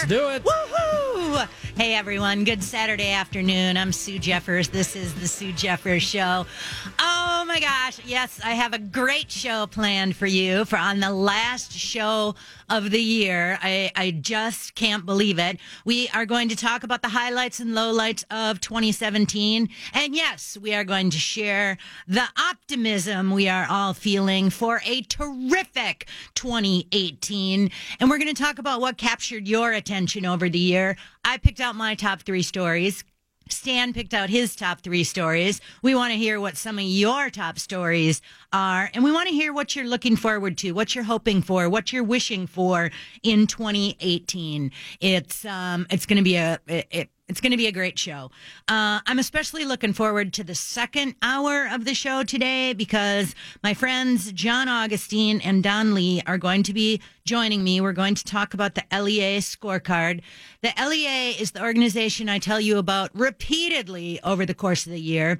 Let's do it. Woohoo! Hey everyone, good Saturday afternoon. I'm Sue Jeffers. This is the Sue Jeffers Show. Oh my gosh, yes, I have a great show planned for you for on the last show of the year. I, I just can't believe it. We are going to talk about the highlights and lowlights of 2017. And yes, we are going to share the optimism we are all feeling for a terrific 2018. And we're going to talk about what captured your attention over the year. I picked out my top three stories. Stan picked out his top three stories. We want to hear what some of your top stories are, and we want to hear what you're looking forward to, what you're hoping for, what you're wishing for in 2018. It's um, it's going to be a it, it's going to be a great show. Uh, I'm especially looking forward to the second hour of the show today because my friends John Augustine and Don Lee are going to be joining me. We're going to talk about the LEA scorecard. The LEA is the organization I tell you about repeatedly over the course of the year.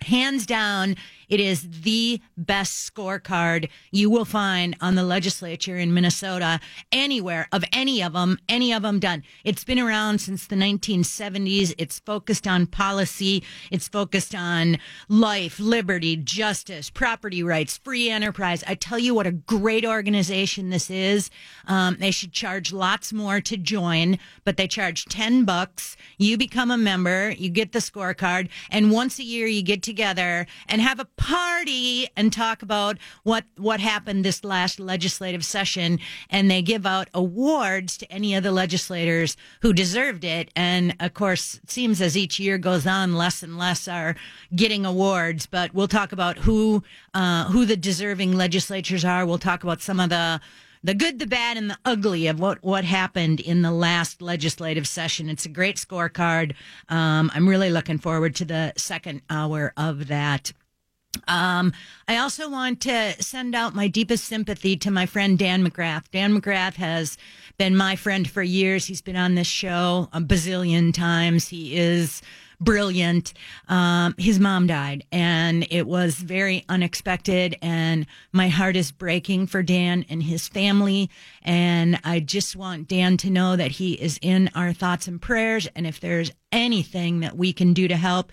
Hands down, it is the best scorecard you will find on the legislature in Minnesota, anywhere of any of them, any of them done. It's been around since the 1970s. It's focused on policy. It's focused on life, liberty, justice, property rights, free enterprise. I tell you what a great organization this is. Um, they should charge lots more to join, but they charge 10 bucks. You become a member, you get the scorecard, and once a year you get together and have a party and talk about what what happened this last legislative session and they give out awards to any of the legislators who deserved it and of course it seems as each year goes on less and less are getting awards but we'll talk about who uh, who the deserving legislatures are we'll talk about some of the the good, the bad, and the ugly of what, what happened in the last legislative session. It's a great scorecard. Um, I'm really looking forward to the second hour of that. Um, I also want to send out my deepest sympathy to my friend Dan McGrath. Dan McGrath has been my friend for years. He's been on this show a bazillion times. He is brilliant. Um, his mom died, and it was very unexpected. And my heart is breaking for Dan and his family. And I just want Dan to know that he is in our thoughts and prayers. And if there's anything that we can do to help,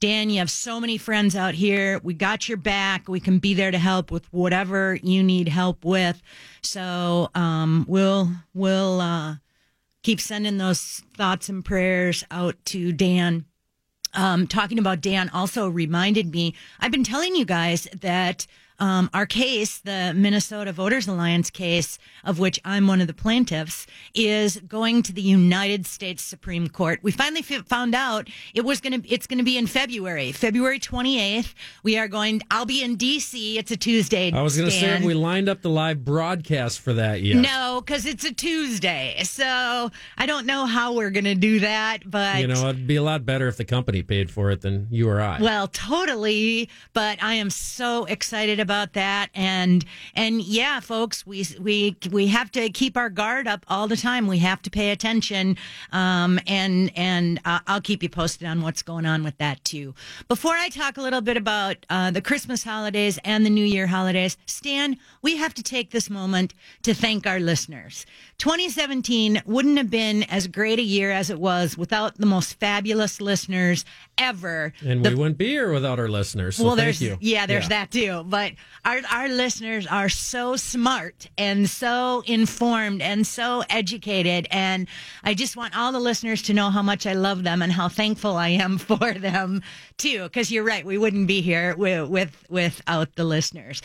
Dan, you have so many friends out here. We got your back. We can be there to help with whatever you need help with. So um, we'll we'll uh, keep sending those thoughts and prayers out to Dan. Um, talking about Dan also reminded me. I've been telling you guys that um, our case, the Minnesota Voters Alliance case, of which I'm one of the plaintiffs, is going to the United States Supreme Court. We finally f- found out it was going to, it's going to be in February, February 28th. We are going, I'll be in DC. It's a Tuesday. I was going to say, have we lined up the live broadcast for that yet? No, because it's a Tuesday. So I don't know how we're going to do that, but. You know, it'd be a lot better if the company paid for it than you or I. Well, totally. But I am so excited about about that. And and yeah folks we we we have to keep our guard up all the time. We have to pay attention. Um, and and uh, I'll keep you posted on what's going on with that too. Before I talk a little bit about uh, the Christmas holidays and the New Year holidays Stan we have to take this moment to thank our listeners. 2017 wouldn't have been as great a year as it was without the most fabulous listeners ever. And the, we wouldn't be here without our listeners so well there's you. yeah there's yeah. that too. But our, our listeners are so smart and so informed and so educated. And I just want all the listeners to know how much I love them and how thankful I am for them too. Cause you're right. We wouldn't be here with, with, without the listeners.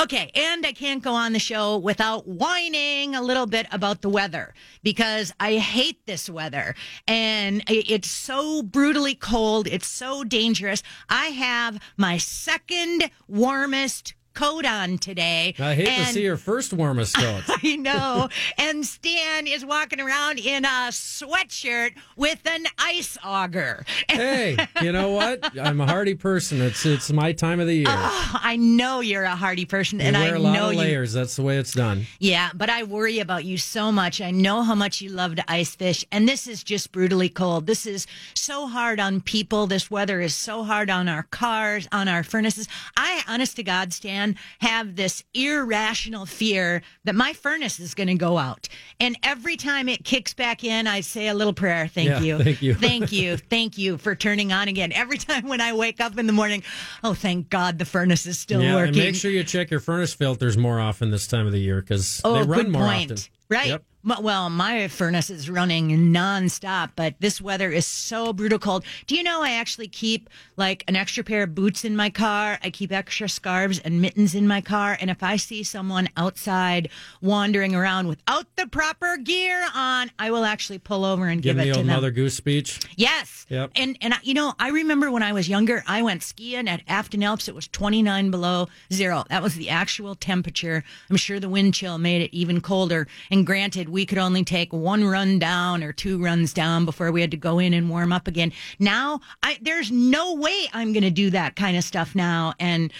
Okay. And I can't go on the show without whining a little bit about the weather because I hate this weather and it's so brutally cold. It's so dangerous. I have my second warmest coat on today. I hate and, to see your first warmest coat. I know. and Stan is walking around in a sweatshirt with an ice auger. hey, you know what? I'm a hardy person. It's it's my time of the year. Oh, I know you're a hardy person, you and I know layers. You, That's the way it's done. Yeah, but I worry about you so much. I know how much you love to ice fish, and this is just brutally cold. This is so hard on people. This weather is so hard on our cars, on our furnaces. I, honest to God, Stan. Man have this irrational fear that my furnace is going to go out. And every time it kicks back in, I say a little prayer. Thank Yeah, you. thank you. Thank you. Thank you for turning on again. Every time when I wake up in the morning, oh, thank God the furnace is still yeah, working. and make sure you check your furnace filters more often this time of the year because Oh, they run more point. often. Right. Yep. Well, my furnace is running nonstop, but this weather is so brutal cold. Do you know I actually keep like an extra pair of boots in my car? I keep extra scarves and mittens in my car. And if I see someone outside wandering around without the proper gear on, I will actually pull over and Give give, them it the to them. Mother Goose speech. Yes. Yep. And and I- you know, I remember when I was younger, I went skiing at Afton Alps. It was 29 below zero. That was the actual temperature. I'm sure the wind chill made it even colder. And granted, we could only take one run down or two runs down before we had to go in and warm up again. Now, I there's no way I'm going to do that kind of stuff now. And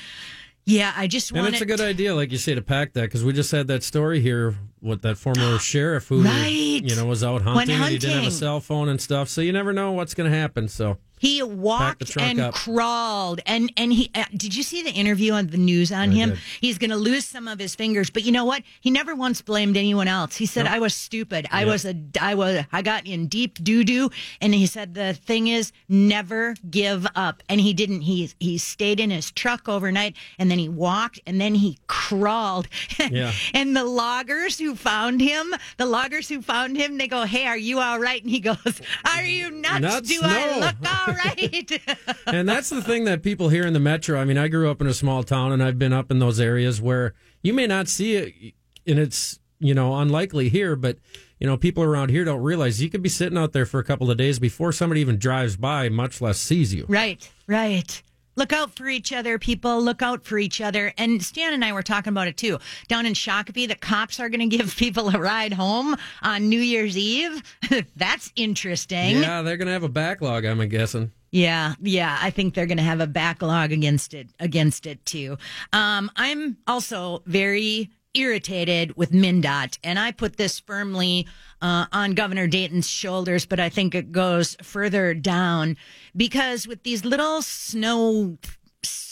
yeah, I just want. And it's a good idea, like you say, to pack that because we just had that story here with that former sheriff who, Right. you know, was out Went hunting, and he didn't have a cell phone and stuff. So you never know what's going to happen. So He walked and up. crawled, and and he uh, did you see the interview on the news on I him? did. He's going to lose some of his fingers, but you know what? He never once blamed anyone else. He said, "I was stupid. I was a I was I got in deep doo doo," and he said the thing is never give up, and he didn't. He he stayed in his truck overnight, and then he walked, and then he crawled. Yeah. and the loggers who found him, the loggers who found him, they go, "Hey, are you all right?" And he goes, "Are you nuts? Nuts? Do I look all right?" and that's the thing that people here in the metro. I mean, I grew up in a small town, and I've been up in those areas where you may not see it, and it's you know unlikely here, but you know people around here don't realize you could be sitting out there for a couple of days before somebody even drives by, much less sees you. Right, right. Look out for each other, people. Look out for each other. And Stan and I were talking about it too. Down in Shakopee, the cops are going to give people a ride home on New Year's Eve. That's interesting. Yeah, they're gonna have a backlog. I'm guessing. Yeah, yeah, I think they're going to have a backlog against it against it too. Um, I'm also very irritated with MnDOT, and I put this firmly uh, on Governor Dayton's shoulders, but I think it goes further down because with these little snow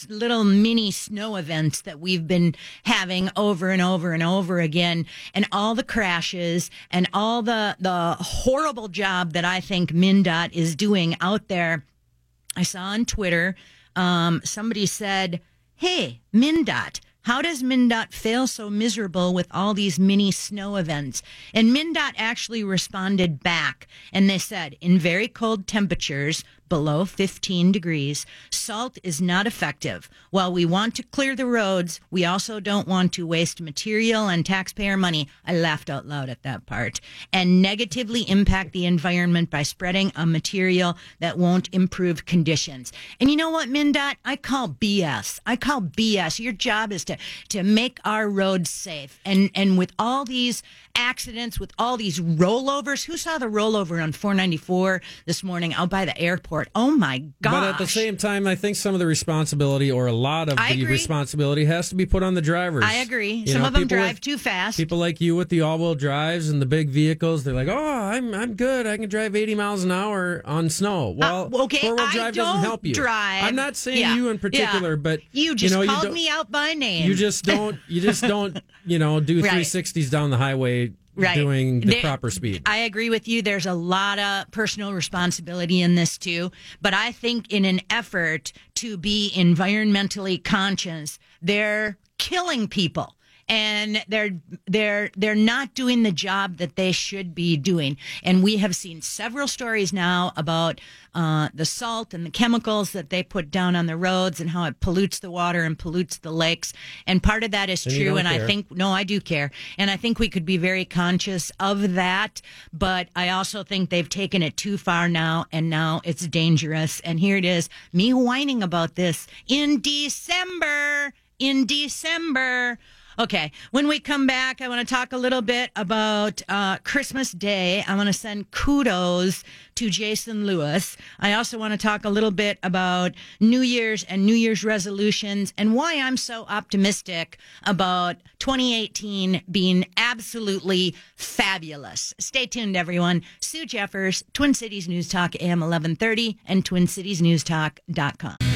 little mini snow events that we've been having over and over and over again and all the crashes and all the the horrible job that I think MnDOT is doing out there I saw on Twitter, um, somebody said, Hey, MnDOT, how does MnDOT fail so miserable with all these mini snow events? And MnDOT actually responded back and they said, in very cold temperatures, below 15 degrees, salt is not effective. While we want to clear the roads, we also don't want to waste material and taxpayer money. I laughed out loud at that part. And negatively impact the environment by spreading a material that won't improve conditions. And you know what, MnDOT? I call BS. I call BS. Your job is to, to make our roads safe. And, and with all these accidents, with all these rollovers, who saw the rollover on 494 this morning out by the airport? Oh my gosh. But at the same time, I think some of the responsibility, or a lot of I the agree. responsibility, has to be put on the drivers. I agree. You Some know, of them drive with- too fast. People like you with the all-wheel drives and the big vehicles, they're like, "Oh, I'm I'm good. I can drive 80 miles an hour on snow." Well, Uh, okay, four-wheel drive doesn't help you. drive. I'm not saying Yeah, you in particular, yeah. but you just know, called don't- me out by name. You just don't. You just don't. You know, do Right. 360s down the highway Right. doing the There- proper speed. I agree with you. There's a lot of personal responsibility in this too. But I think in an effort to be environmentally conscious, they're killing people. And they're they're they're not doing the job that they should be doing. And we have seen several stories now about uh, the salt and the chemicals that they put down on the roads and how it pollutes the water and pollutes the lakes. And part of that is And true. And I think no, I do care. And I think we could be very conscious of that. But I also think they've taken it too far now, and now it's dangerous. And here it is me whining about this in December. In December. Okay, when we come back, I want to talk a little bit about uh, Christmas Day. I want to send kudos to Jason Lewis. I also want to talk a little bit about New Year's and New Year's resolutions and why I'm so optimistic about 2018 being absolutely fabulous. Stay tuned, everyone. Sue Jeffers, Twin Cities News Talk, AM 1130, and TwinCitiesNewsTalk.com.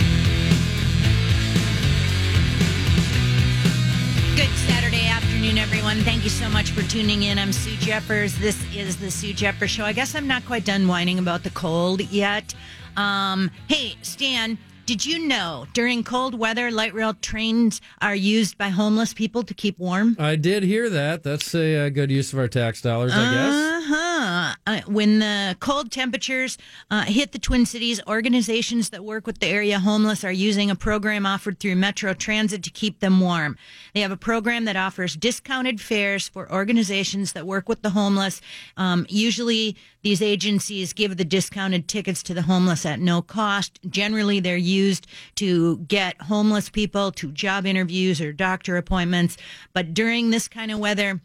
afternoon, everyone. Thank you so much for tuning in. I'm Sue Jeffers. This is the Sue Jeffers Show. I guess I'm not quite done whining about the cold yet. Um, hey, Stan, did you know during cold weather, light rail trains are used by homeless people to keep warm? I did hear that. That's a, uh good use of our tax dollars, I guess. Uh, when the cold temperatures uh, hit the Twin Cities, organizations that work with the area homeless are using a program offered through Metro Transit to keep them warm. They have a program that offers discounted fares for organizations that work with the homeless. Um, usually, these agencies give the discounted tickets to the homeless at no cost. Generally, they're used to get homeless people to job interviews or doctor appointments. But during this kind of weather,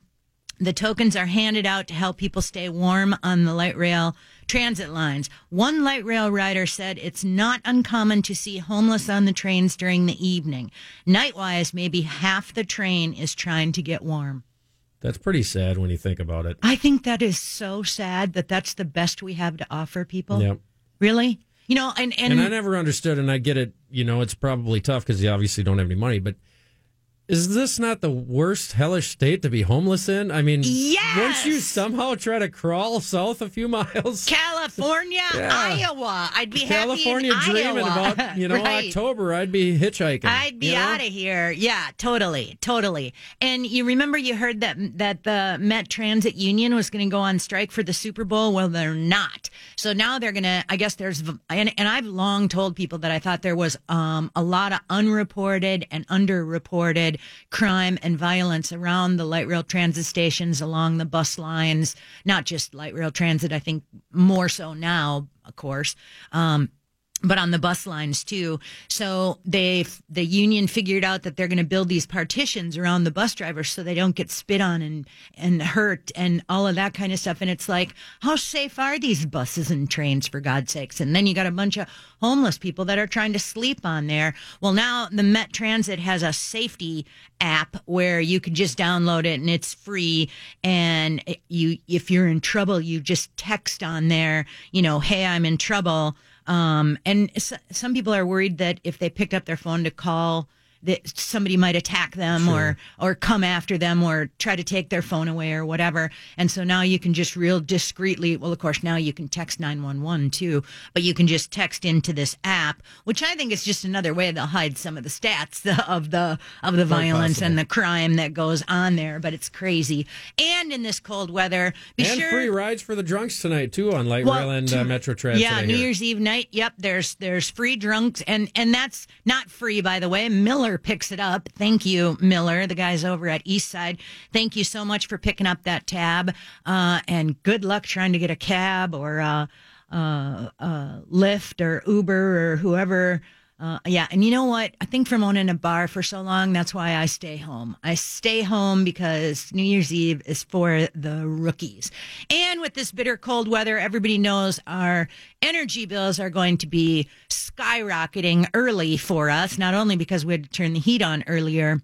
the tokens are handed out to help people stay warm on the light rail transit lines. One light rail rider said it's not uncommon to see homeless on the trains during the evening. Nightwise, maybe half the train is trying to get warm. That's pretty sad when you think about it. I think that is so sad that that's the best we have to offer people. Yep. Really? You know, and, and, And I never understood, and I get it. You know, it's probably tough because you obviously don't have any money. But is this not the worst hellish state to be homeless in? I mean, Yes! once you somehow try to crawl south a few miles, California, Yeah. Iowa. I'd be California happy in dreaming Iowa. about you know Right. October, I'd be hitchhiking. I'd be you know? out of here. Yeah, totally, totally. And you remember you heard that that the Met Transit Union was going to go on strike for the Super Bowl. Well, they're not. So now they're going to. I guess there's and, and I've long told people that I thought there was um, a lot of unreported and underreported crime and violence around the light rail transit stations, along the bus lines. Not just light rail transit. I think more so now, of course. Um, but on the bus lines too. So they, the union figured out that they're going to build these partitions around the bus drivers so they don't get spit on and, and hurt and all of that kind of stuff. And it's like, how safe are these buses and trains for God's sakes? And then you got a bunch of homeless people that are trying to sleep on there. Well, now the Met Transit has a safety app where you can just download it and it's free. And you, if you're in trouble, you just text on there, you know, hey, I'm in trouble. Um, and some people are worried that if they picked up their phone to call, that somebody might attack them or or come after them or try to take their phone away or whatever. And so now you can just real discreetly. Well, of course, now you can text nine one one too, but you can just text into this app, which I think is just another way they'll hide some of the stats of the of the violence possible. and the crime that goes on there. But it's crazy. And in this cold weather, be and sure free rides for the drunks tonight too on light Well, rail and uh, Metro Transit. yeah, New. Year's Eve night. Yep, there's there's free drunks, and and that's not free by the way. Miller picks it up. Thank you, Miller, the guys over at Eastside. Thank you so much for picking up that tab, uh, and good luck trying to get a cab or a, uh, uh, Lyft or Uber or whoever. Uh, yeah, and you know what? I think from owning a bar for so long, that's why I stay home. I stay home because New Year's Eve is for the rookies. And with this bitter cold weather, everybody knows our energy bills are going to be skyrocketing early for us, not only because we had to turn the heat on earlier.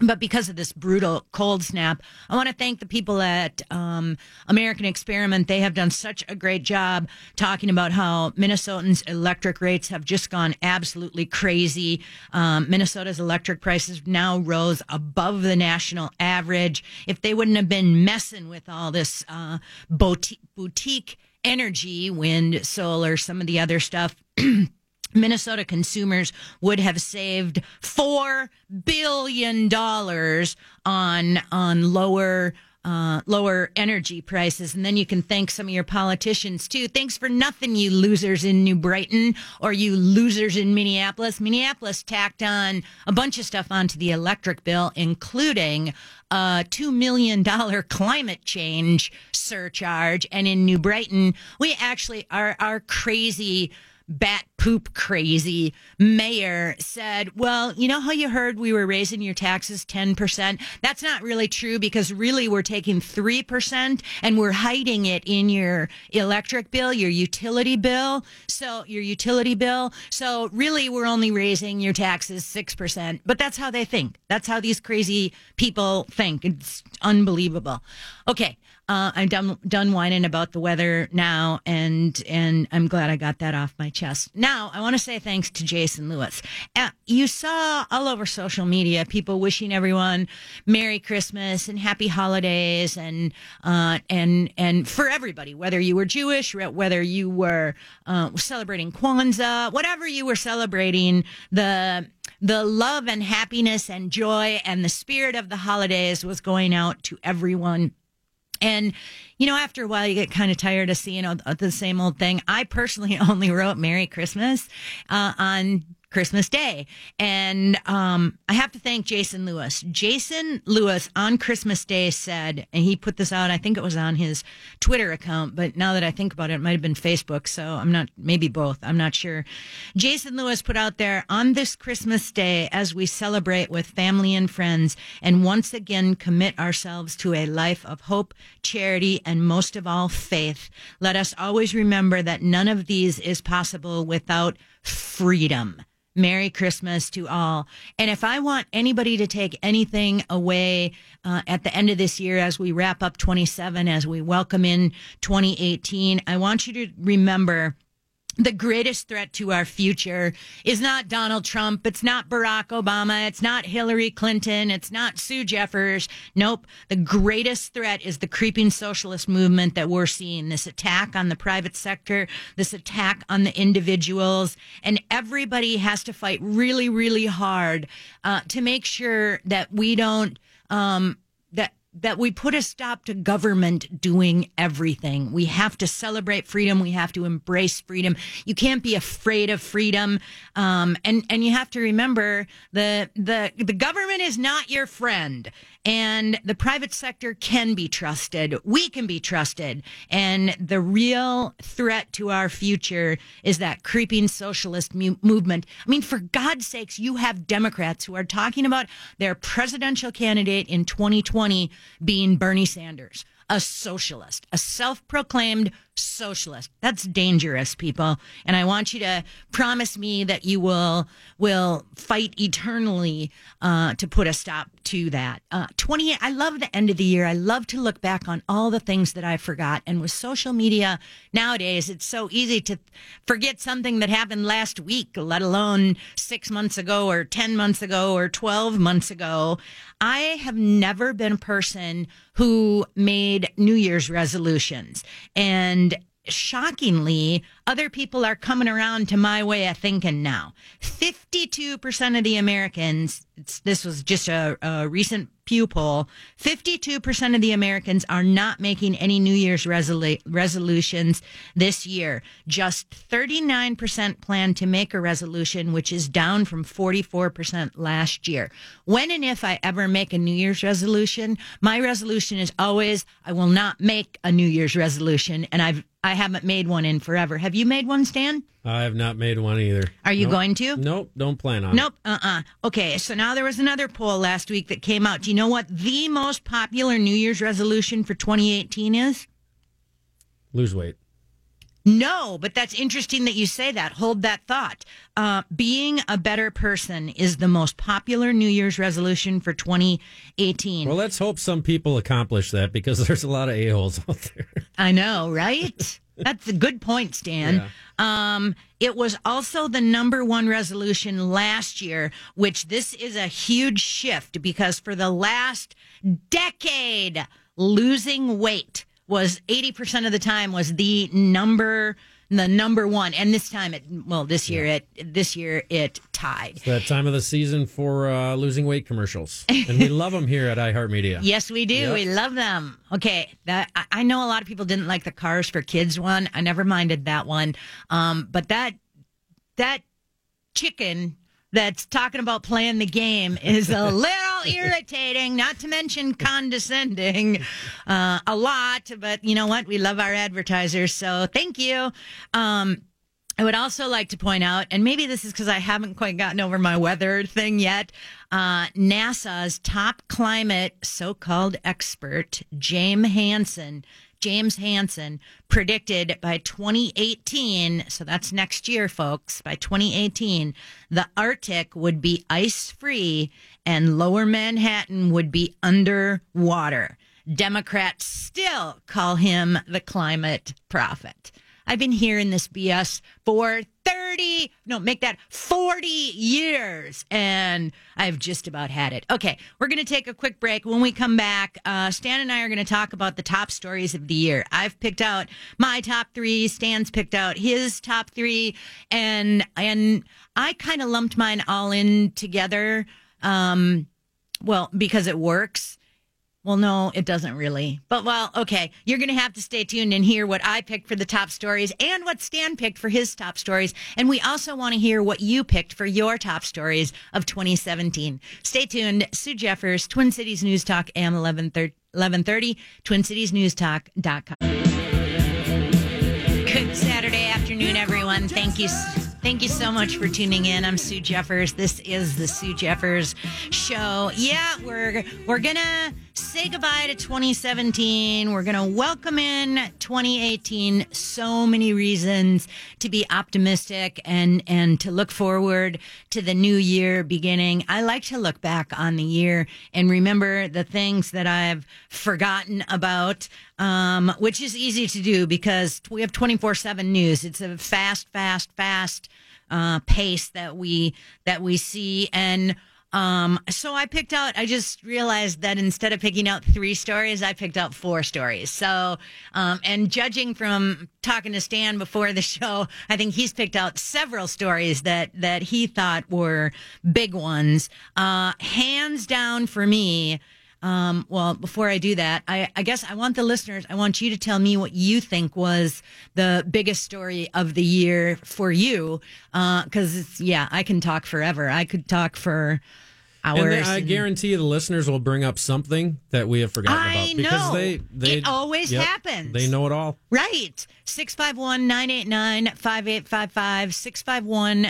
But because of this brutal cold snap, I want to thank the people at um, American Experiment. They have done such a great job talking about how Minnesotans' electric rates have just gone absolutely crazy. Um, Minnesota's electric prices now rose above the national average. If they wouldn't have been messing with all this uh, boutique, boutique energy, wind, solar, some of the other stuff. Minnesota consumers would have saved four billion dollars on on lower uh, lower energy prices, and then you can thank some of your politicians too. Thanks for nothing, you losers in New Brighton or you losers in Minneapolis. Minneapolis tacked on a bunch of stuff onto the electric bill, including a two million dollar climate change surcharge, and in New Brighton, we actually are our crazy bat poop crazy mayor said, Well, you know how you heard we were raising your taxes 10%? That's not really true because really we're taking 3% and we're hiding it in your electric bill, your utility bill. So, your utility bill. So, really, we're only raising your taxes 6%. But that's how they think. That's how these crazy people think. It's unbelievable. Okay. Uh, I'm done done whining about the weather now, and and I'm glad I got that off my chest. Now I want to say thanks to Jason Lewis. Uh, you saw all over social media people wishing everyone Merry Christmas and Happy Holidays, and uh, and and for everybody, whether you were Jewish, whether you were uh, celebrating Kwanzaa, whatever you were celebrating, the the love and happiness and joy and the spirit of the holidays was going out to everyone. And, you know, after a while, you get kind of tired of seeing the same old thing. I personally only wrote Merry Christmas uh, on Christmas Day. And um, I have to thank Jason Lewis. Jason Lewis on Christmas Day said, and he put this out, I think it was on his Twitter account, but now that I think about it, it might have been Facebook. So I'm not, maybe both. I'm not sure. Jason Lewis put out there on this Christmas Day as we celebrate with family and friends and once again commit ourselves to a life of hope, charity, and most of all, faith. Let us always remember that none of these is possible without freedom. Merry Christmas to all. And if I want anybody to take anything away uh, at the end of this year as we wrap up 27, as we welcome in 2018, I want you to remember the greatest threat to our future is not Donald Trump. It's not Barack Obama. It's not Hillary Clinton. It's not Sue Jeffers. Nope. The greatest threat is the creeping socialist movement that we're seeing. This attack on the private sector, this attack on the individuals, and everybody has to fight really, really hard uh, to make sure that we don't um, that that we put a stop to government doing everything. We have to celebrate freedom. We have to embrace freedom. You can't be afraid of freedom. Um, and, and you have to remember the, the, the government is not your friend and the private sector can be trusted. We can be trusted. And the real threat to our future is that creeping socialist mu- movement. I mean, for God's sakes, you have Democrats who are talking about their presidential candidate in 2020 being Bernie Sanders a socialist, a self proclaimed socialist. That's dangerous, people. And I want you to promise me that you will will fight eternally uh, to put a stop to that. Uh, 28. I love the end of the year. I love to look back on all the things that I forgot. And with social media nowadays, it's so easy to forget something that happened last week, let alone six months ago or 10 months ago or 12 months ago. I have never been a person who made New Year's resolutions. And shockingly, other people are coming around to my way of thinking now. 52% of the Americans, this was just a, a, recent Pew poll, 52% of the Americans are not making any New Year's resolu- resolutions this year. Just 39% plan to make a resolution, which is down from 44% last year. When and if I ever make a New Year's resolution, my resolution is always I will not make a New Year's resolution, and I've I haven't made one in forever. Have you made one, Stan? I have not made one either. Are you nope. going to? Nope, don't plan on nope, it. Nope, uh uh Okay, so now there was another poll last week that came out. Do you know what the most popular New Year's resolution for 2018 is? Lose weight. No, but that's interesting that you say that. Hold that thought. Uh, being a better person is the most popular New Year's resolution for 2018. Well, let's hope some people accomplish that because there's a lot of a-holes out there. I know, right? That's a good point, Stan. Yeah. Um, it was also the number one resolution last year, which this is a huge shift because for the last decade, losing weight was 80% of the time was the number the number one. And this time it well this year yeah. it this year it tied. It's that time of the season for uh, losing weight commercials. And we love them here at iheartmedia. Yes we do. Yep. we love them. Okay. That i know a lot of people didn't like the cars for kids one. I never minded that one. Um, but that that chicken that's talking about playing the game is a little irritating, not to mention condescending uh, a lot. But you know what? We love our advertisers, so thank you. Um, I would also like to point out, and maybe this is because I haven't quite gotten over my weather thing yet. Uh, NASA's top climate so-called expert, James Hansen, James Hansen predicted by 2018, so that's next year, folks, by 2018, the Arctic would be ice free and lower Manhattan would be underwater. Democrats still call him the climate prophet. I've been hearing this BS for 30, no, make that 40 years, and I've just about had it. Okay, we're going to take a quick break. When we come back, uh, Stan and I are going to talk about the top stories of the year. I've picked out my top three. Stan's picked out his top three, and and I kind of lumped mine all in together. Um, well, because it works. Well, no, it doesn't really. But well, okay, you're going to have to stay tuned and hear what I picked for the top stories and what Stan picked for his top stories. And we also want to hear what you picked for your top stories of 2017. Stay tuned. Sue Jeffers, Twin Cities News Talk, AM 1130, twincitiesnewstalk.com. Good Saturday afternoon, everyone. Thank you. Thank you so much for tuning in. I'm Sue Jeffers. This is the Sue Jeffers show. Yeah, we're we're gonna say goodbye to 2017. We're gonna welcome in 2018. So many reasons to be optimistic and and to look forward to the new year beginning. I like to look back on the year and remember the things that I've forgotten about um, which is easy to do because we have 24 7 news. It's a fast, fast, fast uh, pace that we that we see and um, so I picked out, I just realized that instead of picking out three stories, I picked out four stories. So, um, and judging from talking to Stan before the show, I think he's picked out several stories that, that he thought were big ones. Uh, hands down for me, um, well, before I do that, I, I, guess I want the listeners, I want you to tell me what you think was the biggest story of the year for you. Uh, cause yeah, I can talk forever. I could talk for, and then I guarantee you the listeners will bring up something that we have forgotten I about because know. they they it always yep, happens. They know it all. Right. 651-989-5855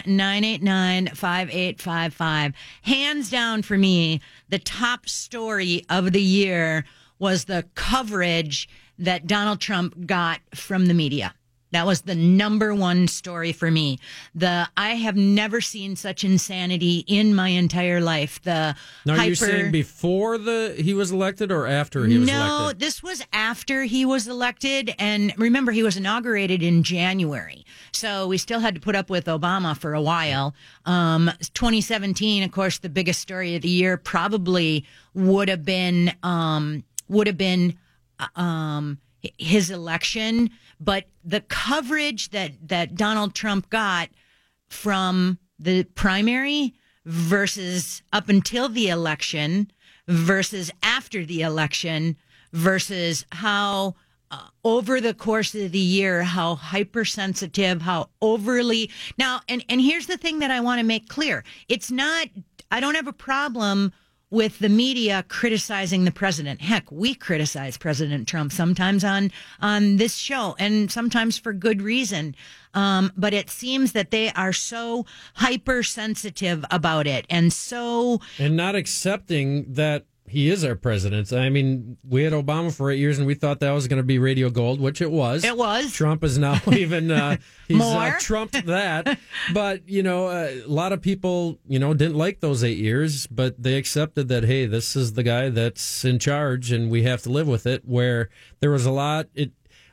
651-989-5855. Hands down for me, the top story of the year was the coverage that Donald Trump got from the media. That was the number one story for me. The I have never seen such insanity in my entire life. The now, hyper, are you saying before the he was elected or after he was no, elected? No, this was after he was elected. And remember, he was inaugurated in January, so we still had to put up with Obama for a while. Um, 2017, of course, the biggest story of the year probably would have been um, would have been uh, um, his election but the coverage that that Donald Trump got from the primary versus up until the election versus after the election versus how uh, over the course of the year how hypersensitive how overly now and and here's the thing that I want to make clear. It's not I don't have a problem with the media criticizing the president. Heck, we criticize President Trump sometimes on on this show, and sometimes for good reason. Um, but it seems that they are so hypersensitive about it, and so and not accepting that he is our president. I mean, we had Obama for eight years, and we thought that was going to be radio gold, which it was. It was. Trump is now even uh, he's uh, trumped that. But you know, uh, a lot of people, you know, didn't like those eight years, but they accepted that hey, this is the guy that's in charge, and we have to live with it. Where there was a lot, it.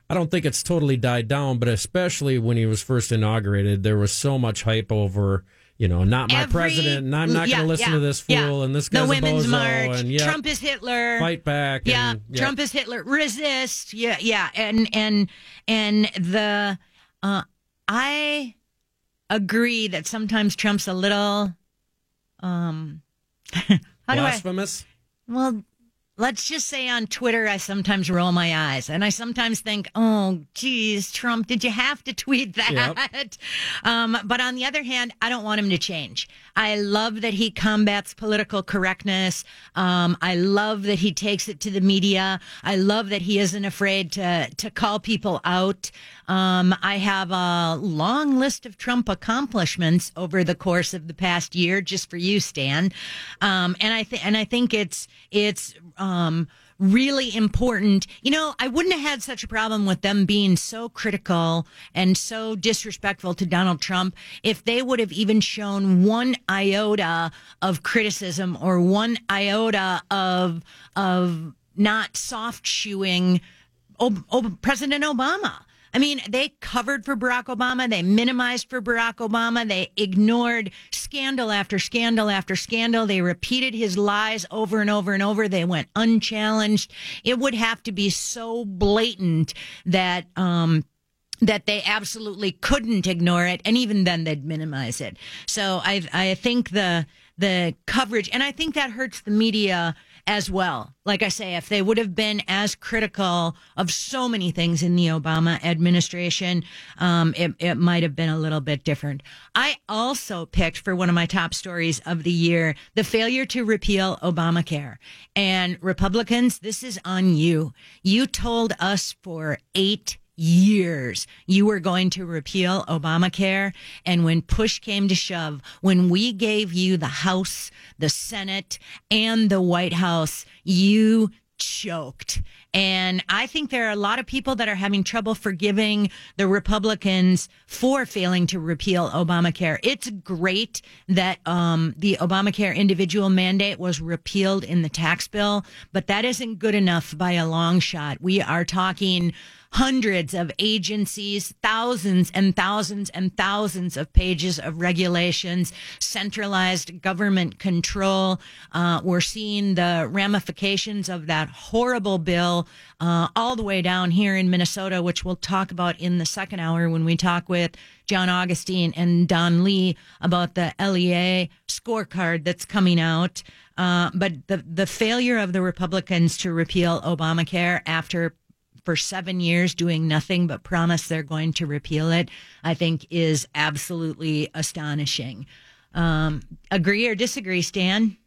I don't think it's totally died down, but especially when he was first inaugurated, there was so much hype over you know, not my Every, president, and I'm not yeah, going to listen yeah, to this fool, yeah. and this guy's the women's bozo, march. and yeah, Trump is Hitler. Fight back. Yeah, and, Trump is Hitler. Resist. Yeah, yeah, and and and the uh, I agree that sometimes Trump's a little um how blasphemous. Do I, well, let's just say on Twitter, I sometimes roll my eyes and I sometimes think, oh, geez, Trump, did you have to tweet that? Yep. Um, but on the other hand, I don't want him to change. I love that he combats political correctness. Um, I love that he takes it to the media. I love that he isn't afraid to, to call people out. Um, I have a long list of Trump accomplishments over the course of the past year, just for you, Stan. Um, and I think, and I think it's, it's, um, really important. You know, I wouldn't have had such a problem with them being so critical and so disrespectful to Donald Trump if they would have even shown one iota of criticism or one iota of of not soft shoeing President Obama. I mean, they covered for Barack Obama. They minimized for Barack Obama. They ignored scandal after scandal after scandal. They repeated his lies over and over and over. They went unchallenged. It would have to be so blatant that, um, that they absolutely couldn't ignore it, and even then they'd minimize it. So I I think the the coverage, and I think that hurts the media as well. Like I say, if they would have been as critical of so many things in the Obama administration, um, it, it might have been a little bit different. I also picked for one of my top stories of the year the failure to repeal Obamacare. And Republicans, this is on you. You told us for eight years you were going to repeal Obamacare. And when push came to shove, when we gave you the House, the Senate, and the White House, you choked. And I think there are a lot of people that are having trouble forgiving the Republicans for failing to repeal Obamacare. It's great that um, the Obamacare individual mandate was repealed in the tax bill, but that isn't good enough by a long shot. We are talking hundreds of agencies, thousands and thousands and thousands of pages of regulations, centralized government control. Uh, we're seeing the ramifications of that horrible bill uh, all the way down here in Minnesota, which we'll talk about in the second hour when we talk with John Augustine and Don Lee about the LEA scorecard that's coming out. Uh, but the the failure of the Republicans to repeal Obamacare after for seven years doing nothing but promise they're going to repeal it, I think is absolutely astonishing. Um, agree or disagree, Stan?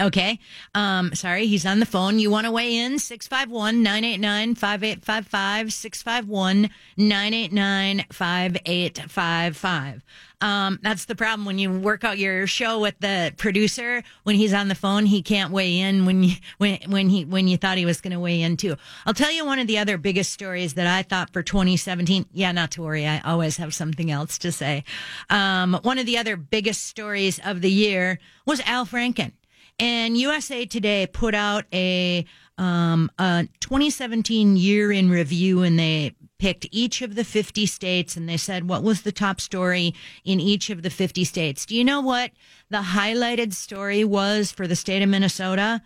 Okay. Um, sorry, he's on the phone. You want to weigh in? 651 989 5855. 651 989 5855. Um, that's the problem when you work out your show with the producer. When he's on the phone, he can't weigh in when you, when, when he, when you thought he was going to weigh in too. I'll tell you one of the other biggest stories that I thought for 2017. Yeah, not to worry. I always have something else to say. Um, one of the other biggest stories of the year was Al Franken. And USA Today put out a, um, a 2017 year in review and they picked each of the 50 states and they said what was the top story in each of the 50 states. Do you know what the highlighted story was for the state of Minnesota?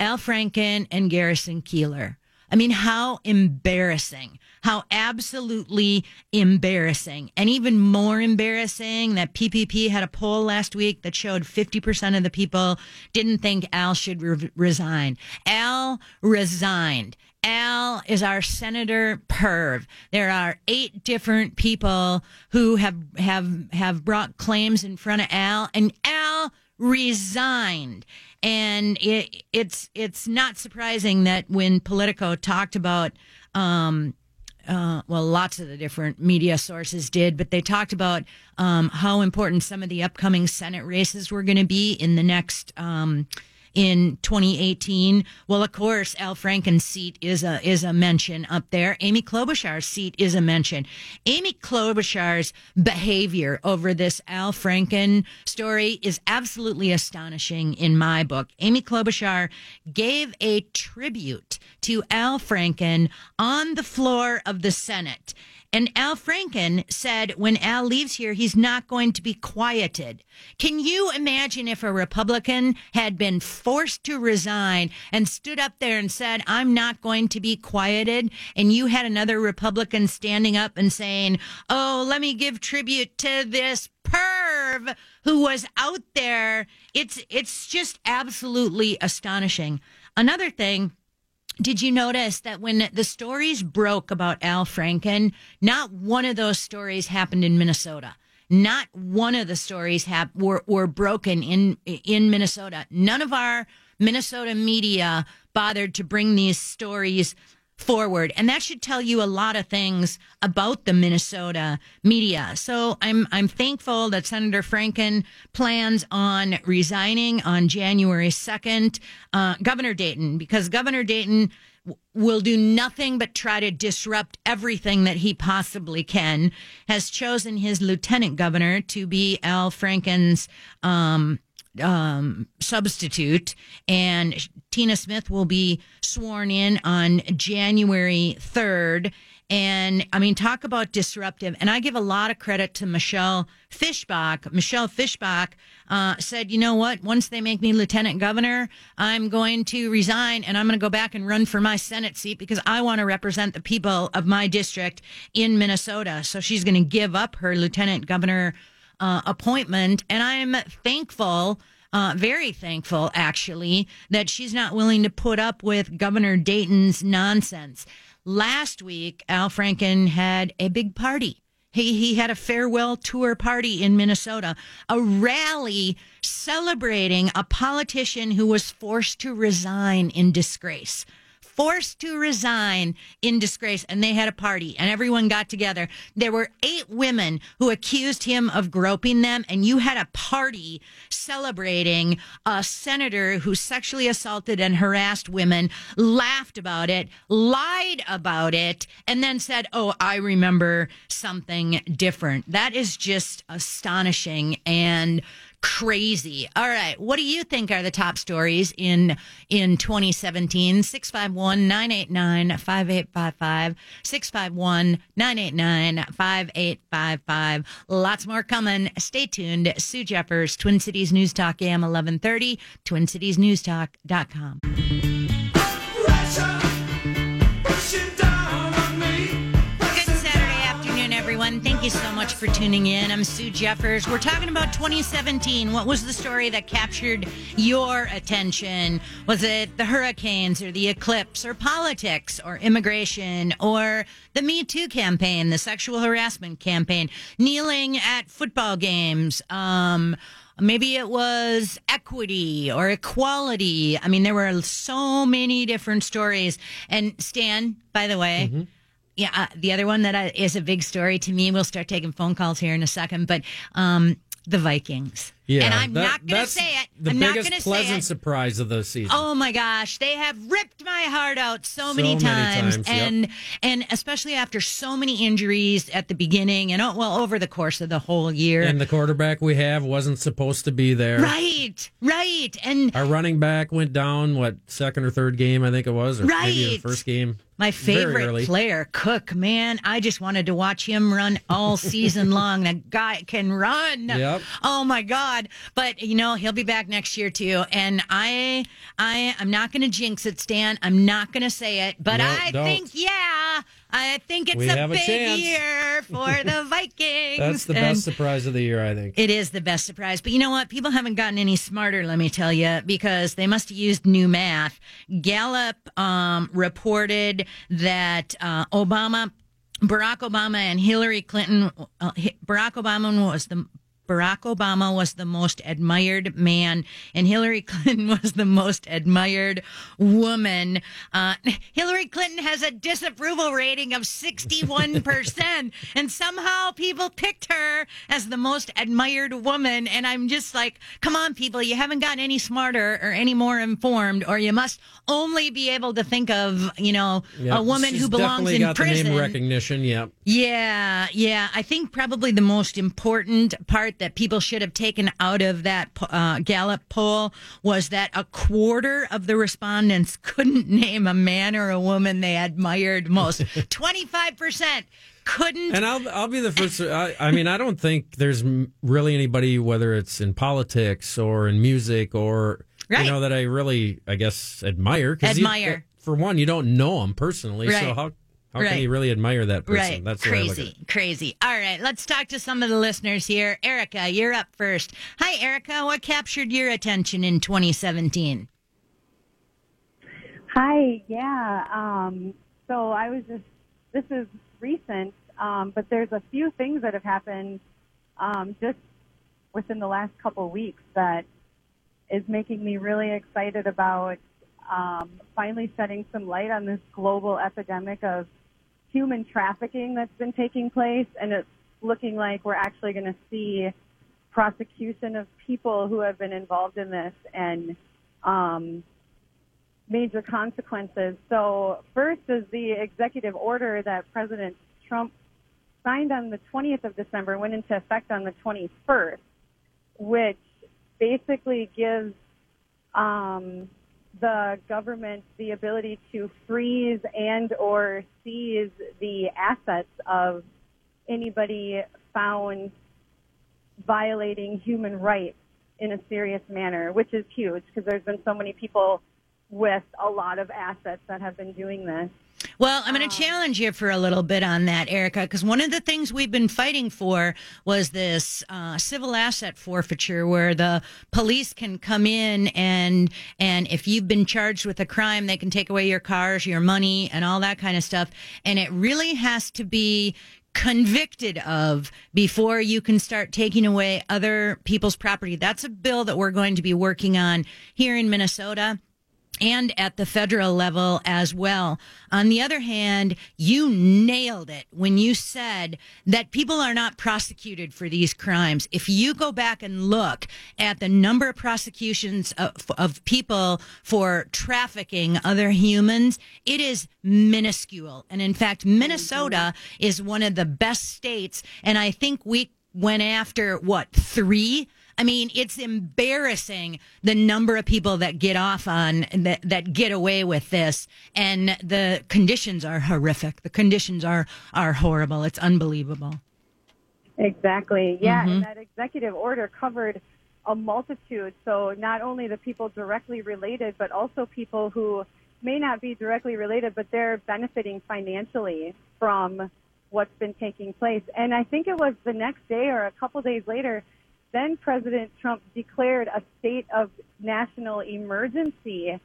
Al Franken and Garrison Keillor. I mean, how embarrassing. How absolutely embarrassing. And even more embarrassing that PPP had a poll last week that showed 50% of the people didn't think Al should re- resign. Al resigned. Al is our Senator Perv. There are eight different people who have have have brought claims in front of Al, and Al resigned. And it, it's it's not surprising that when Politico talked about um, uh, well, lots of the different media sources did, but they talked about um, how important some of the upcoming Senate races were going to be in the next um, in 2018. Well, of course, Al Franken's seat is a is a mention up there. Amy Klobuchar's seat is a mention. Amy Klobuchar's behavior over this Al Franken story is absolutely astonishing in my book. Amy Klobuchar gave a tribute to Al Franken on the floor of the Senate. And Al Franken said when Al leaves here, he's not going to be quieted. Can you imagine if a Republican had been forced to resign and stood up there and said, I'm not going to be quieted? And you had another Republican standing up and saying, Oh, let me give tribute to this perv who was out there. It's, it's just absolutely astonishing. Another thing, did you notice that when the stories broke about Al Franken, not one of those stories happened in Minnesota? Not one of the stories were, were broken in in Minnesota. None of our Minnesota media bothered to bring these stories forward. And that should tell you a lot of things about the Minnesota media. So I'm, I'm thankful that Senator Franken plans on resigning on January 2nd. Uh, Governor Dayton, because Governor Dayton will do nothing but try to disrupt everything that he possibly can, has chosen his lieutenant governor to be Al Franken's, um, um, substitute, and Tina Smith will be sworn in on January 3rd. And I mean, talk about disruptive. And I give a lot of credit to Michelle Fischbach. Michelle Fischbach uh, said, you know what? Once they make me lieutenant governor, I'm going to resign and I'm going to go back and run for my Senate seat because I want to represent the people of my district in Minnesota. So she's going to give up her lieutenant governor uh, appointment. And I'm thankful. Uh, very thankful, actually, that she's not willing to put up with Governor Dayton's nonsense. Last week, Al Franken had a big party. He, he had a farewell tour party in Minnesota, a rally celebrating a politician who was forced to resign in disgrace forced to resign in disgrace and they had a party and everyone got together. There were eight women who accused him of groping them and you had a party celebrating a senator who sexually assaulted and harassed women, laughed about it, lied about it, and then said, Oh, I remember something different. That is just astonishing and crazy. All right, what do you think are the top stories in in 2017? 651-989-5855. 651-989-5855. Lots more coming. Stay tuned. Sue Jeffers, Twin Cities News Talk AM 1130, twincitiesnewstalk.com. You so much for tuning in. I'm Sue Jeffers. We're talking about 2017. What was the story that captured your attention? Was it the hurricanes or the eclipse or politics or immigration or the Me Too campaign, the sexual harassment campaign, kneeling at football games? Um, Maybe it was equity or equality. I mean, there were so many different stories. And Stan, by the way, Mm-hmm. Yeah, uh, the other one that I, is a big story to me. We'll start taking phone calls here in a second, but um, the Vikings. Yeah, and I'm that- not going to that's say it. The I'm not biggest say pleasant it. surprise of the season. Oh my gosh, they have ripped my heart out so, So many many times, times, yep. and and especially after so many injuries at the beginning and oh, well over the course of the whole year. And the quarterback we have wasn't supposed to be there. right, right, and Our running back went down, what, second or third game, I think it was, or maybe Right. the first game. My favorite player, Cook, man, I just wanted to watch him run all season long. That guy can run. Yep. Oh my God. But you know, he'll be back next year too. And I I I'm not gonna jinx it, Stan. I'm not gonna say it, but No, I don't. think yeah. I think it's We a big year for the Vikings. That's the And- best surprise of the year, I think. it is the best surprise. But you know what? People haven't gotten any smarter, let me tell you, because they must have used new math. Gallup um, reported that uh, Obama, Barack Obama, and Hillary Clinton, uh, Barack Obama was the Barack Obama was the most admired man, and Hillary Clinton was the most admired woman. Uh, Hillary Clinton has a disapproval rating of 61%, and somehow people picked her as the most admired woman. And I'm just like, come on, people, you haven't gotten any smarter or any more informed, or you must only be able to think of, you know, Yep. a woman She's who belongs in prison. name recognition, yep. Yeah, yeah. I think probably the most important part that people should have taken out of that uh, Gallup poll was that a quarter of the respondents couldn't name a man or a woman they admired most. 25% couldn't. And I'll I'll be the first. I, I mean, I don't think there's really anybody, whether it's in politics or in music or Right. you know, that I really, I guess, admire. 'Cause you- Admire. for one, you don't know them personally, so Right. how how Right. can you really admire that person? Right. That's the way I look at crazy. Crazy. All right. Let's talk to some of the listeners here. Erica, you're up first. Hi, Erica. What captured your attention in 2017? Hi, yeah. Um, so I was just, this is recent, um, but there's a few things that have happened um, just within the last couple of weeks that is making me really excited about um, finally shedding some light on this global epidemic of human trafficking that's been taking place. And it's looking like we're actually going to see prosecution of people who have been involved in this and um, major consequences. So first is the executive order that President Trump signed on the 20th of December, went into effect on the 21st, which basically gives um, the government the ability to freeze and or seize the assets of anybody found violating human rights in a serious manner, which is huge because there's been so many people with a lot of assets that have been doing this. Well, I'm going to challenge you for a little bit on that, Erica, because one of the things we've been fighting for was this uh, civil asset forfeiture, where the police can come in and and if you've been charged with a crime, they can take away your cars, your money, and all that kind of stuff. And it really has to be convicted of before you can start taking away other people's property. That's a bill that we're going to be working on here in Minnesota and at the federal level as well. On the other hand, you nailed it when you said that people are not prosecuted for these crimes. If you go back and look at the number of prosecutions of, of people for trafficking other humans, it is minuscule. And in fact, Minnesota is one of the best states. And I think we went after what, three? I mean, it's embarrassing the number of people that get off on that, that get away with this. And the conditions are horrific. The conditions are, are horrible. It's unbelievable. Exactly. Yeah. Mm-hmm. And that executive order covered a multitude. So not only the people directly related, but also people who may not be directly related, but they're benefiting financially from what's been taking place. And I think it was the next day or a couple days later, then President Trump declared a state of national emergency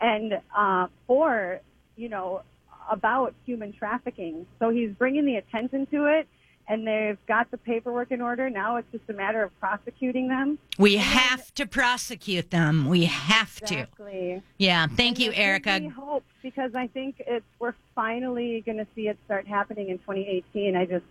and uh, for, you know, about human trafficking. So he's bringing the attention to it and they've got the paperwork in order. Now it's just a matter of prosecuting them. We and have to prosecute them. We have exactly. to. Yeah. Thank and you, Erica. Hope because I think it's we're finally going to see it start happening in 2018. I just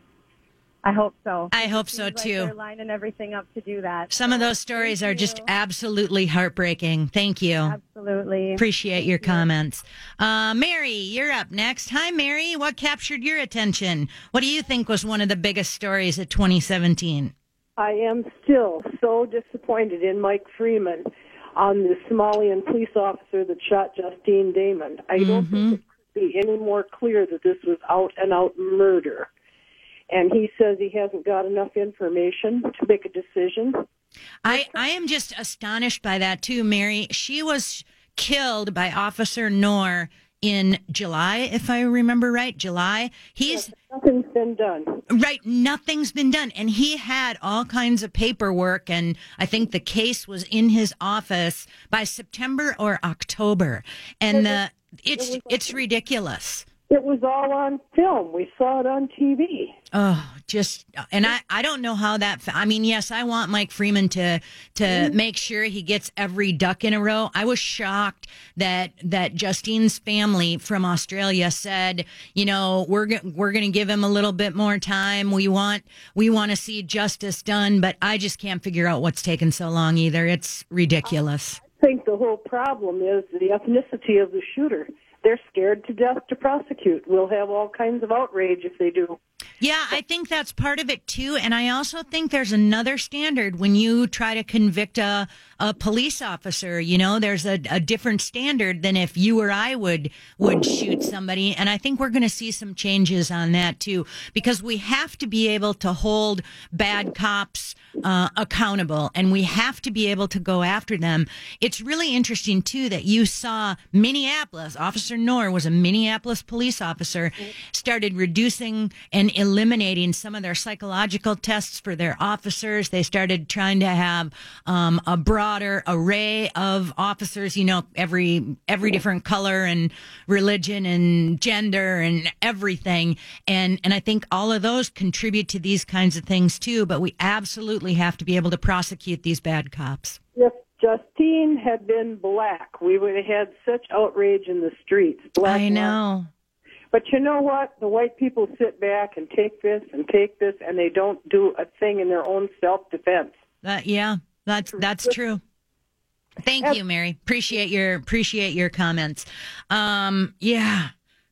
I hope so. I hope so like too. They're lining everything up to do that. Some so, of those stories are you. just absolutely heartbreaking. Thank you. Absolutely. Appreciate your comments. Uh, Mary, you're up next. Hi, Mary. What captured your attention? What do you think was one of the biggest stories of 2017? I am still so disappointed in Mike Freeman on the Somalian police officer that shot Justine Damond. I don't Mm-hmm. think it could be any more clear that this was out and out murder and he says he hasn't got enough information to make a decision. I, I am just astonished by that too, Mary. She was killed by Officer Noor in July, if I remember right. July. He's yes, nothing's been done. Right, nothing's been done, and he had all kinds of paperwork, and I think the case was in his office by September or October, and the uh, it's it's ridiculous. It was all on film. We saw it on TV. Oh, just and I I don't know how that. I mean, yes, I want Mike Freeman to to mm-hmm. make sure he gets every duck in a row. I was shocked that that Justine's family from Australia said, you know, we're we're going to give him a little bit more time. We want we want to see justice done, but I just can't figure out what's taken so long either. It's ridiculous. I think the whole problem is the ethnicity of the shooter they're scared to death to prosecute. We'll have all kinds of outrage if they do. Yeah, I think that's part of it too. And I also think there's another standard when you try to convict a, a police officer. You know, there's a, a different standard than if you or I would would shoot somebody. And I think we're going to see some changes on that too, because we have to be able to hold bad cops uh, accountable, and we have to be able to go after them. It's really interesting too that you saw Minneapolis. Officer Noor was a Minneapolis police officer, started reducing and eliminating some of their psychological tests for their officers. They started trying to have um, a broader array of officers. You know, every every different color and religion and gender and everything. And and I think all of those contribute to these kinds of things too. But we absolutely have to be able to prosecute these bad cops. If Justine had been black, we would have had such outrage in the streets. Black I know. But you know what? The white people sit back and take this and take this, and they don't do a thing in their own self defense. Yeah, that's that's true. Thank you, Mary. Appreciate your appreciate your comments. Um, yeah,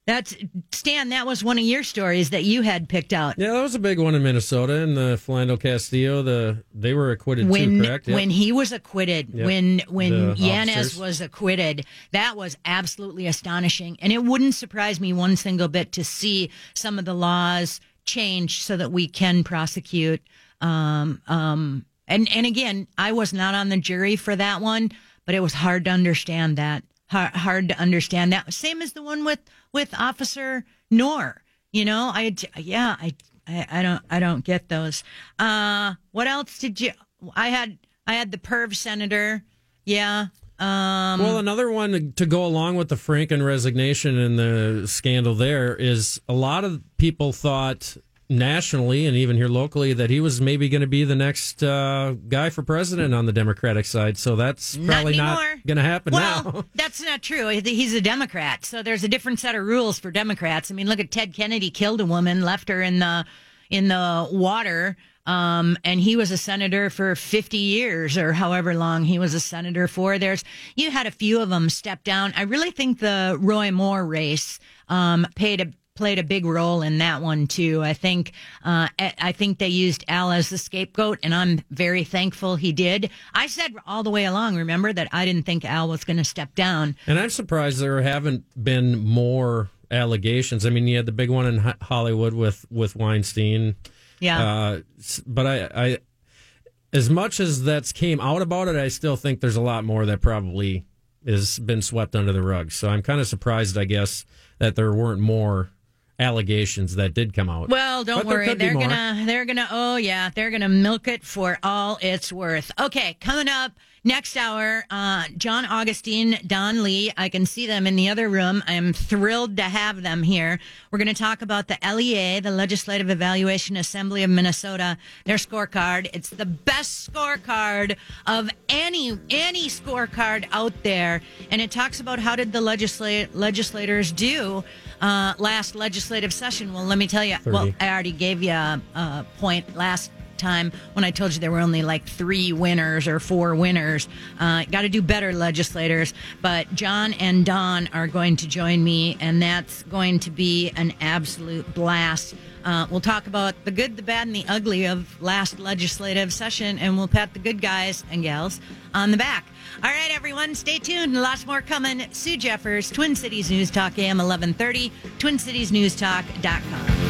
That's Stan. That was one of your stories that you had picked out. Yeah, that was a big one in Minnesota, and the Philando Castillo. The they were acquitted when too, correct? Yep. when he was acquitted, Yep. when when The Yanez officers. was acquitted, that was absolutely astonishing, and it wouldn't surprise me one single bit to see some of the laws change so that we can prosecute. Um, um, and and again, I was not on the jury for that one, but it was hard to understand that. Hard, hard to understand that. Same as the one with with Officer Noor. You know, I yeah, I I, I don't I don't get those. Uh, what else did you? I had I had the perv senator. Yeah. Um, Well, another one to go along with the Franken resignation and the scandal there is a lot of people thought nationally and even here locally that he was maybe going to be the next uh, guy for president on the Democratic side. So that's probably not, anymore. going to happen well, now. that's not true. He's a Democrat, so there's a different set of rules for Democrats. I mean, look at Ted Kennedy killed a woman, left her in the in the water. Um, and he was a senator for 50 years or however long he was a senator for. There's, you had a few of them step down. I really think the Roy Moore race, um, paid a, played a big role in that one too. I think, uh, I think they used Al as the scapegoat and I'm very thankful he did. I said all the way along, remember that I didn't think Al was going to step down. And I'm surprised there haven't been more allegations. I mean, you had the big one in Hollywood with with Weinstein. Yeah. Uh, but I, I, as much as that's came out about it, I still think there's a lot more that probably has been swept under the rug. So I'm kind of surprised, I guess, that there weren't more allegations that did come out. Well, don't But worry. They're gonna they're gonna oh yeah, they're gonna milk it for all it's worth. Okay, coming up next hour, uh, John Augustine, Don Lee. I can see them in the other room. I'm thrilled to have them here. We're gonna talk about the LEA, the Legislative Evaluation Assembly of Minnesota, their scorecard. It's the best scorecard of any any scorecard out there. And it talks about how did the legisla- legislators do uh, last legislative session. Well, let me tell you. Well, I already gave you a, a point last time when I told you there were only like three winners or four winners. Uh, Got to do better, legislators. But John and Don are going to join me, and that's going to be an absolute blast. Uh, we'll talk about the good, the bad, and the ugly of last legislative session, and we'll pat the good guys and gals on the back. All right, everyone, stay tuned. Lots more coming. Sue Jeffers, Twin Cities News Talk, AM 1130, twincitiesnewstalk.com.